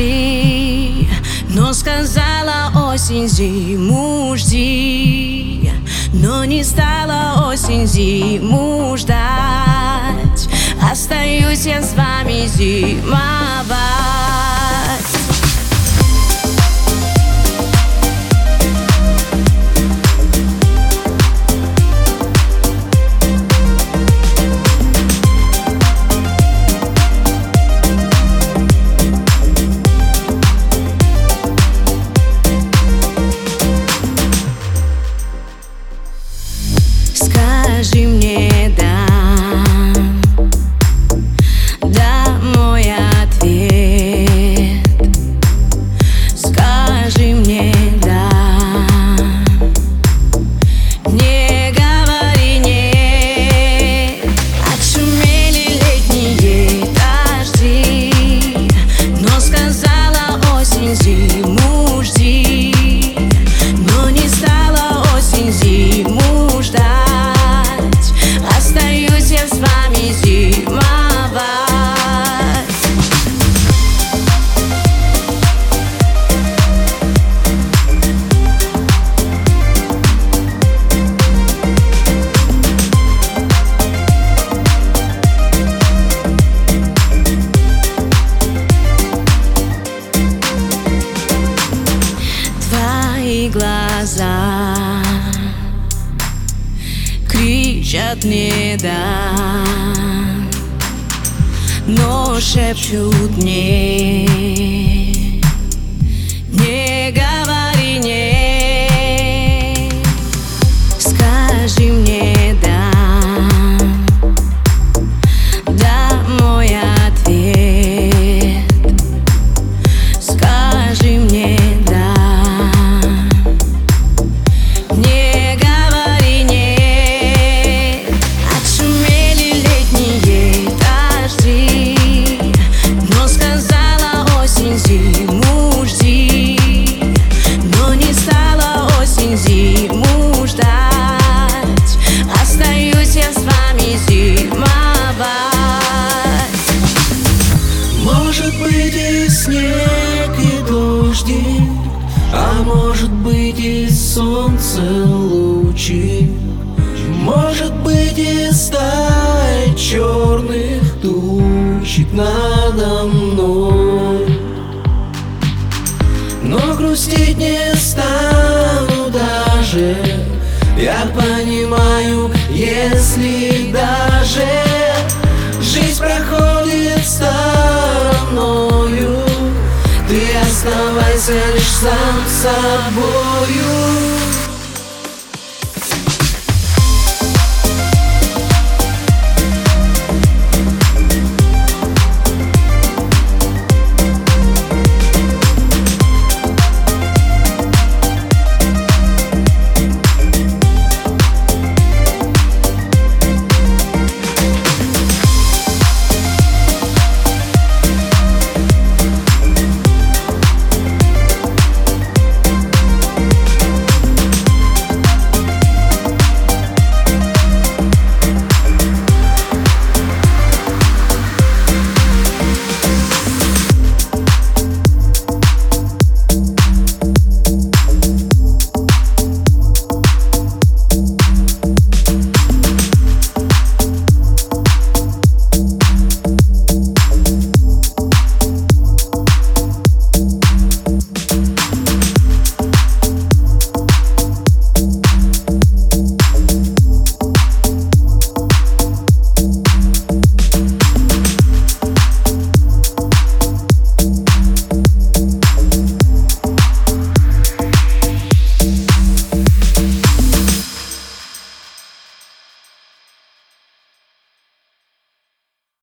подожди. Но сказала осень зиму жди. Но не стала осень зиму ждать. Остаюсь я с вами зимовать. Скажи мне кричат мне да, но шепчут мне А может быть и солнце лучи. Может быть и стая черных тучек надо мной. Но грустить не стану даже. Я понимаю, если даже Жизнь проходит стороною Ты оставайся лишь сам собою